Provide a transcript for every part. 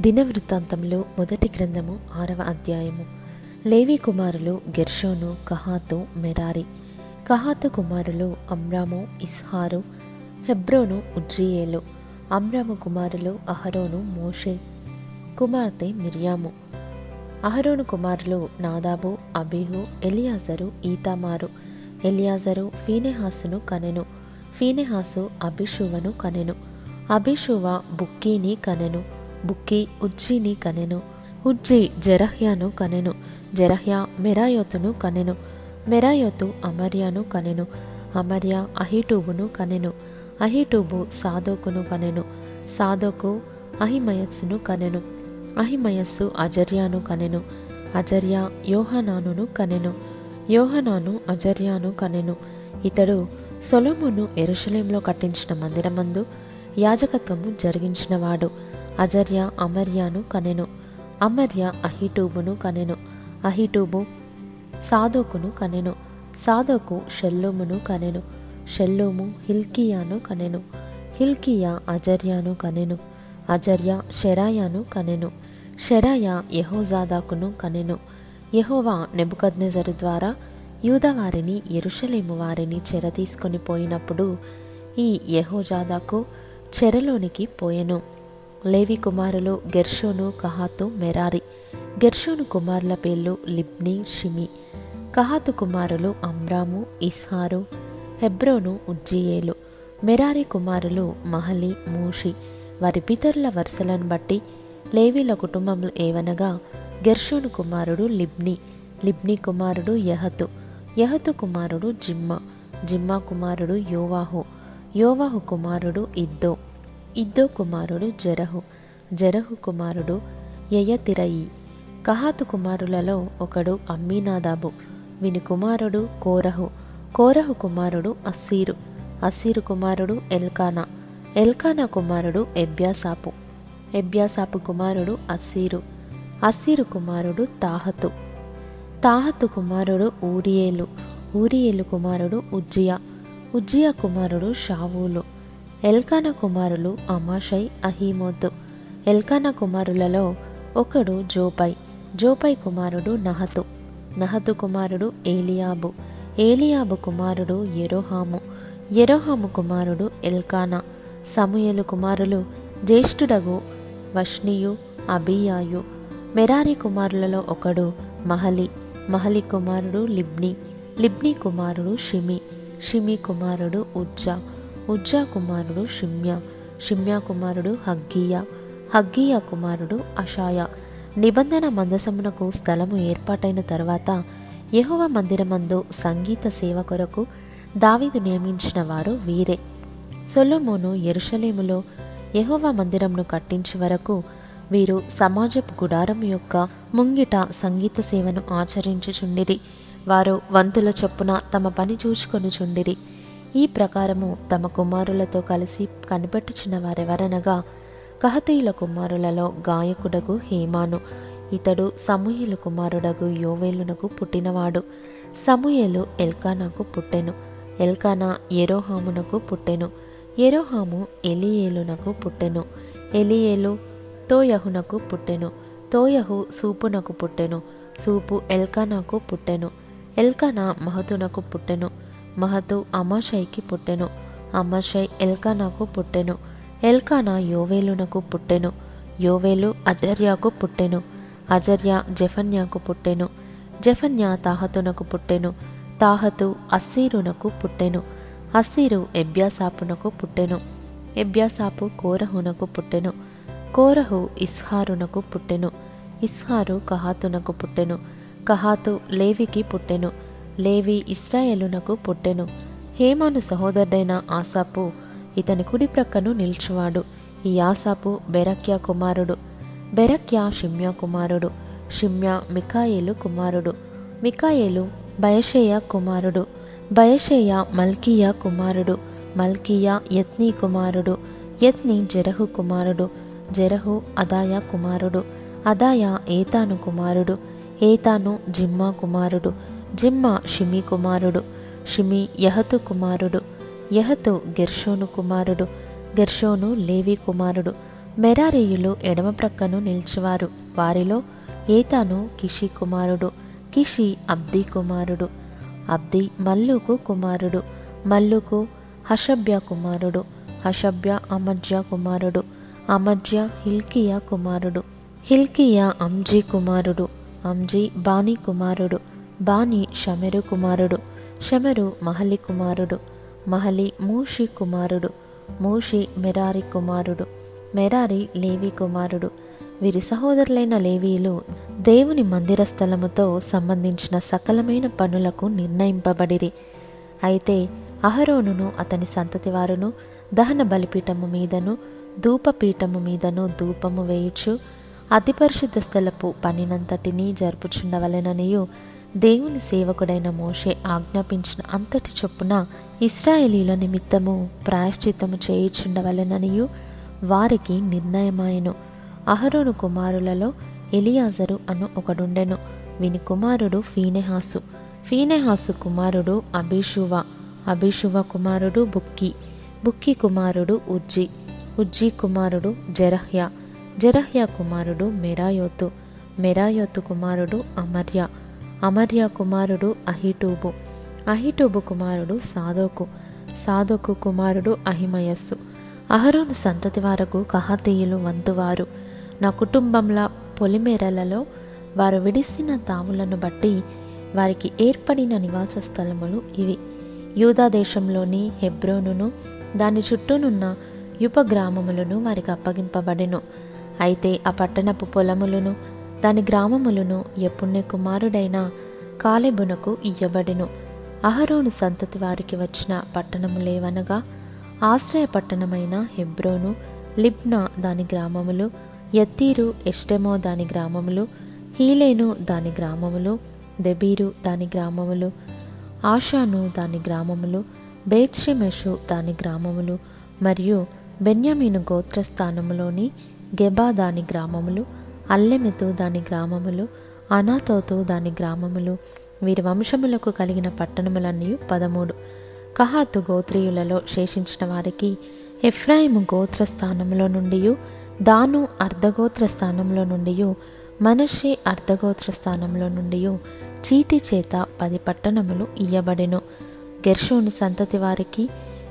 దినవృత్తాంతంలో మొదటి గ్రంథము ఆరవ అధ్యాయము. లేవి కుమారులు గెర్షోను కహాతు మెరారి. కహాతు కుమారులు అమ్రాము ఇస్హారు. హెబ్రోను ఉజ్జియేలు. అమ్రాము కుమారులు అహరోను మోషే. కుమార్తె మిర్యాము. అహరోను కుమారులు నాదాబు అబీహు ఎలియాజరు ఈతామారు. ఎలియాజరు ఫీనెహాసును కనెను. ఫీనెహాసు అభిషువను కనెను. అభిషువ బుక్కీని కనెను. బుక్కి ఉజ్జీని కనెను. ఉజ్జి జరహ్యాను కనెను. జరహ్యా మెరాయోతును కనెను. మెరాయోతు అమర్యాను కనెను. అమర్య అహిటూబును కనెను. అహిటూబు సాదోకును కనెను. సాదోకు అహిమయస్సును కనెను. అహిమయస్సు అజర్యాను కనెను. అజర్య యోహనానును కనెను. యోహనాను అజర్యాను కనెను. ఇతడు సొలొమోను ఎరుషలేంలో కట్టించిన మందిరమందు యాజకత్వము జరిగించినవాడు. అజర్య అమర్యాను కనెను. అమర్య అహిటూబును కనెను. అహిటూబు సాదోకును కనెను. సాదోకు షెల్లోమును కనెను. షెల్లోము హిల్కియాను కనెను. హిల్కియా అజర్యాను కనెను. అజర్య షెరాయాను కనెను. షెరాయ యహోజాదాకును కనెను. యహోవా నెబుకద్నెజరు ద్వారా యూదవారిని ఎరుషలేము వారిని చెర తీసుకొని పోయినప్పుడు ఈ యహోజాదాకు చెరలోనికి పోయెను. లేవి కుమారులు గెర్షోను కహాతు మెరారి. గెర్షోను కుమారుల పేర్లు లిబ్ని షిమి. కహాతు కుమారులు అమ్రాము ఇస్హారు హెబ్రోను ఉజ్జియేలు. మెరారి కుమారులు మహలి మూషి. వారి పితరుల వరుసలను బట్టి లేవీల కుటుంబములు ఏవనగా గెర్షోను కుమారుడు లిబ్ని లిబ్ని కుమారుడు యహతు యహతు కుమారుడు జిమ్మా జిమ్మా కుమారుడు యోవాహు యోవాహు కుమారుడు ఇద్దో. ఇద్దో కుమారుడు జరహు. జరహు కుమారుడు యయతిరయి. కహాతు కుమారులలో ఒకడు అమ్మీనాదాబు. విని కుమారుడు కోరహు. కోరహు కుమారుడు అస్సీరు. అస్సీరు కుమారుడు ఎల్కానా. ఎల్కానా కుమారుడు ఎబ్యాసాపు. ఎబ్యాసాపు కుమారుడు అస్సీరు. అస్సీరు కుమారుడు తాహతు. తాహతు కుమారుడు ఊరియేలు. ఊరియేలు కుమారుడు ఉజ్జియా. ఉజ్జియా కుమారుడు షావూలు. ఎల్కాన కుమారులు అమాషై అహీమోతు. ఎల్కాన కుమారులలో ఒకడు జోపై జోపై కుమారుడు నహతు. నహతు కుమారుడు ఏలియాబు. ఏలియాబు కుమారుడు ఎరోహాము ఎరోహాము కుమారుడు ఎల్కానా. సమూయలు కుమారులు జ్యేష్ఠుడగు వష్నియు అబియాయు. మెరారి కుమారులలో ఒకడు మహలి. మహలి కుమారుడు లిబ్ని. లిబ్ని కుమారుడు షిమి. షిమి కుమారుడు ఉజ్జా. ఉజ్జా కుమారుడు షిమ్యా. షిమ్యా కుమారుడు హగ్గీయ. హగ్గీయ కుమారుడు అషాయ. నిబంధన మందసమునకు స్థలము ఏర్పాటైన తర్వాత యహోవ మందిరమందు సంగీత సేవ కొరకు దావీదు నియమించిన వారు వీరే. సొలోమోను ఎరుషలేములో యహోవా మందిరంను కట్టించే వరకు వీరు సమాజపు గుడారం యొక్క ముంగిట సంగీత సేవను ఆచరించుచుండిరి. వారు వంతుల చొప్పున తమ పని చూచుకొనుచుండిరి. ఈ ప్రకారము తమ కుమారులతో కలిసి కనిపెట్టుచున్న వారెవరనగా కహతీయుల కుమారులలో గాయకుడగు హేమాను ఇతడు సమూహేలు కుమారుడగు యోవేలునకు పుట్టినవాడు సమూయేలు ఎల్కానాకు పుట్టెను ఎల్కానా ఎరోహామునకు పుట్టెను ఎరోహాము ఎలియేలునకు పుట్టెను ఎలియేలు తోయహునకు పుట్టెను తోయహు సూపునకు పుట్టెను సూపు ఎల్కానాకు పుట్టెను ఎల్కానా మహతునకు పుట్టెను మహతు అమాషైకి పుట్టెను. అమాషై ఎల్కానాకు పుట్టెను. ఎల్కానా యోవేలునకు పుట్టెను. యోవేలు అజర్యాకు పుట్టెను. అజర్య జఫన్యాకు పుట్టెను. జఫన్య తాహతునకు పుట్టెను. తాహతు అస్సీరునకు పుట్టెను. అస్సీరు ఎబ్యాసాపునకు పుట్టెను. ఎబ్యాసాపు కోరహునకు పుట్టెను. కోరహు ఇస్హారునకు పుట్టెను. ఇస్హారు కహాతునకు పుట్టెను. కహాతు లేవికి పుట్టెను. లేవి ఇస్రాయేలునకు పుట్టెను. హేమాను సహోదరుడైన ఆసాపు ఇతని కుడి ప్రక్కను నిల్చువాడు. ఈ ఆసాపు బెరక్యా కుమారుడు. బెరక్యా షిమ్యా కుమారుడు. షిమ్యా మికాయేలు కుమారుడు. మికాయేలు బయషేయ కుమారుడు. బయషేయ మల్కియా కుమారుడు. మల్కియా యత్ని కుమారుడు. యత్ని జరహు కుమారుడు. జరహు అదాయ కుమారుడు. అదాయ ఏతాను కుమారుడు. ఏతాను జిమ్మా కుమారుడు. జిమ్మా షిమి కుమారుడు షిమి యహతు కుమారుడు యహతు గెర్షోను కుమారుడు గెర్షోను లేవి కుమారుడు. మెరారీయులు ఎడమ ప్రక్కను నిలిచివారు. వారిలో ఏతాను కిషి కుమారుడు కిషి అబ్ది కుమారుడు అబ్ది మల్లుకు కుమారుడు మల్లుకు హషభ్య కుమారుడు హషభ్య అమజ్య కుమారుడు అమజ్య హిల్కియా కుమారుడు. హిల్కియా అంజీ కుమారుడు అంజీ బాని కుమారుడు. బాని షమెరు కుమారుడు షమెరు మహలి కుమారుడు మహలి మూషి కుమారుడు మూషి మెరారి కుమారుడు మెరారి లేవి కుమారుడు. వీరి సహోదరులైన లేవీలు దేవుని మందిర స్థలముతో సంబంధించిన సకలమైన పనులకు నిర్ణయింపబడిరి. అయితే అహరోనును అతని సంతతి వారును దహన బలిపీఠము మీదను ధూపపీఠము మీదను ధూపము వేయుచు అతి పరిశుద్ధ స్థలపు పనినంతటినీ జరుపుచుండవలెననియు దేవుని సేవకుడైన మోషే ఆజ్ఞాపించిన అంతటి చొప్పున ఇస్రాయేలీల నిమిత్తము ప్రాయశ్చిత్తము చేయిచుండవలెననియు వారికి నిర్ణయమాయను. అహరోను కుమారులలో ఎలియాజరు అను ఒకడుండెను. విని కుమారుడు ఫీనెహాసు. ఫీనెహాసు కుమారుడు అభిషువ అభిషువ కుమారుడు బుక్కి. బుక్కి కుమారుడు ఉజ్జి. ఉజ్జి కుమారుడు జరహ్య. జరహ్య కుమారుడు మెరాయోతు. మెరాయోతు కుమారుడు అమర్య. అమర్య కుమారుడు అహిటూబు. అహిటూబు కుమారుడు సాదోకు. సాదోకు కుమారుడు అహిమయస్సు. అహరోను సంతతి వరకు కహాతీయులు వంతువారు. నా కుటుంబంలో పొలిమేరలలో వారు విడిసిన తాములను బట్టి వారికి ఏర్పడిన నివాస స్థలములు ఇవి. యూదా దేశంలోని హెబ్రోనును దాని చుట్టూనున్న యుపగ్రామములను వారికి అప్పగింపబడెను. అయితే ఆ పట్టణపు పొలములను దాని గ్రామములను ఎప్పుణ్య కుమారుడైన కాలెబునకు ఇయ్యబడెను. అహరోను సంతతి వారికి వచ్చిన పట్టణములేవనగా ఆశ్రయ పట్టణమైన హెబ్రోను లిబ్నా దాని గ్రామములు ఎత్తీరు ఎస్టెమో దాని గ్రామములు హీలేను దాని గ్రామములు దెబీరు దాని గ్రామములు ఆషాను దాని గ్రామములు బేత్షిమెషు దాని గ్రామములు మరియు బెన్యమీను గోత్రస్థానములోని గెబా దాని గ్రామములు అల్లెమెతు దాని గ్రామములు అనాథోతు దాని గ్రామములు వీరి వంశములకు కలిగిన పట్టణములన్నీ పదమూడు. కహాతు గోత్రీయులలో శేషించిన వారికి ఎఫ్రాయిము గోత్ర స్థానంలో నుండి దాను అర్ధగోత్ర స్థానంలో నుండి మనషే అర్ధగోత్ర స్థానంలో నుండి చీటి చేత పది పట్టణములు ఇయ్యబడెను. గెర్షోను సంతతి వారికి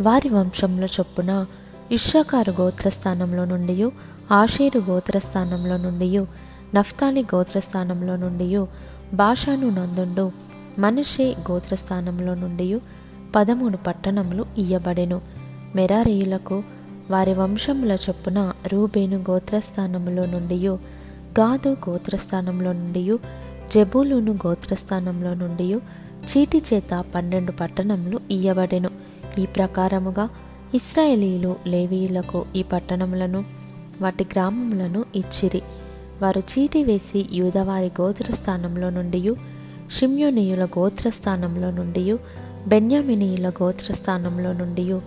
వారి వంశంలో చొప్పున ఇషాకారు గోత్రస్థానంలో నుండి ఆషేరు గోత్రస్థానంలో నుండి నఫ్తాలి గోత్రస్థానంలో నుండి భాషాను నందుండు మనుషే గోత్రస్థానంలో నుండి పదమూడు పట్టణములు ఇయ్యబడెను. మెరారీయులకు వారి వంశముల చొప్పున రూబేను గోత్రస్థానంలో నుండి గాదు గోత్రస్థానంలో నుండి జబూలును గోత్రస్థానంలో నుండి చీటి చేత పన్నెండు పట్టణములు ఇయ్యబడెను. ఈ ప్రకారముగా ఇస్రాయేలీలు లేవీయులకు ఈ పట్టణములను వాటి గ్రామములను ఇచ్చిరి. వారు చీటి వేసి యూదవారి గోత్రస్థానంలో నుండి షిమ్యోనీయుల గోత్రస్థానంలో నుండి బెన్యామినీయుల గోత్రస్థానంలో నుండి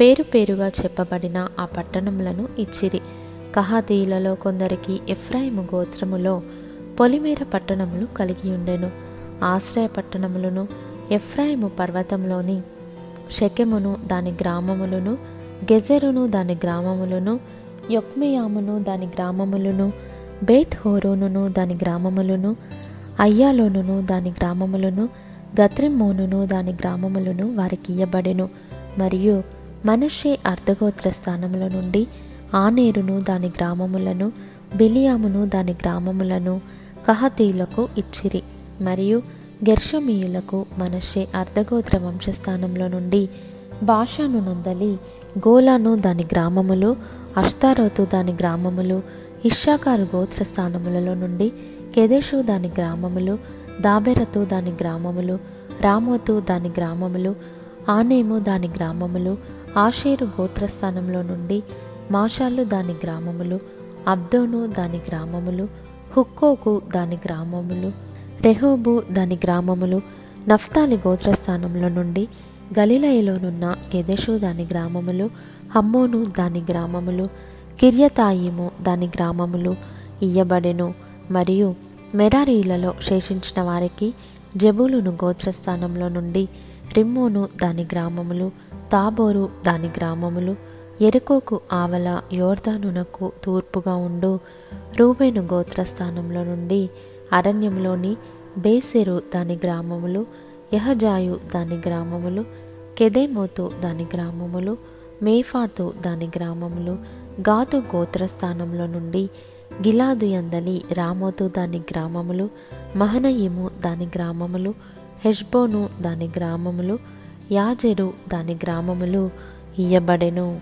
పేరు పేరుగా చెప్పబడిన ఆ పట్టణములను ఇచ్చిరి. కహాతీయులలో కొందరికి ఎఫ్రాయిము గోత్రములో పొలిమేర పట్టణములు కలిగి ఉండెను. ఆశ్రయ పట్టణములను ఎఫ్రాయిము పర్వతంలోని షకెమును దాని గ్రామములను గెజెరును దాని గ్రామములను యొక్మియామును దాని గ్రామములను బేత్ హోరోనును దాని గ్రామములను అయ్యాలోనును దాని గ్రామములను గత్రిమ్మోనును దాని గ్రామములను వారికి ఇయ్యబడెను. మరియు మనషే అర్ధగోత్ర స్థానముల నుండి ఆనేరును దాని గ్రామములను బిలియామును దాని గ్రామములను కహతీయులకు ఇచ్చిరి. మరియు గెర్షమీయులకు మనషే అర్ధగోత్ర వంశస్థానంలో నుండి భాషను నందలి గోలాను దాని గ్రామములు అష్తారోతు దాని గ్రామములు ఇషాకారు గోత్ర స్థానములలో నుండి కెదేషు దాని గ్రామములు దాబెరతు దాని గ్రామములు రామోతు దాని గ్రామములు ఆనేము దాని గ్రామములు ఆషేరు గోత్రస్థానంలో నుండి మాషాలు దాని గ్రామములు అబ్దోను దాని గ్రామములు హుక్కోకు దాని గ్రామములు రెహోబు దాని గ్రామములు నఫ్తాలి గోత్రస్థానంలో నుండి గలిలయలోనున్న కెదెషు దాని గ్రామములు హమ్మోను దాని గ్రామములు కిర్యతాయిము దాని గ్రామములు ఇయ్యబడెను. మరియు మెరారీలలో శేషించిన వారికి జబులును గోత్రస్థానంలో నుండి రిమ్మోను దాని గ్రామములు తాబోరు దాని గ్రామములు ఎరుకోకు ఆవల యోర్ధానునకు తూర్పుగా ఉండు. రూబేను గోత్రస్థానంలో నుండి అరణ్యంలోని బేసెరు దాని గ్రామములు యహజాయు దాని గ్రామములు కెదేమోతు దాని గ్రామములు మేఫాతు దాని గ్రామములు గాతు గోత్రస్థానంలో నుండి గిలాదు యందలి రామోతు దాని గ్రామములు మహనయిము దాని గ్రామములు హెష్బోను దాని గ్రామములు యాజెరు దాని గ్రామములు ఇయ్యబడెను.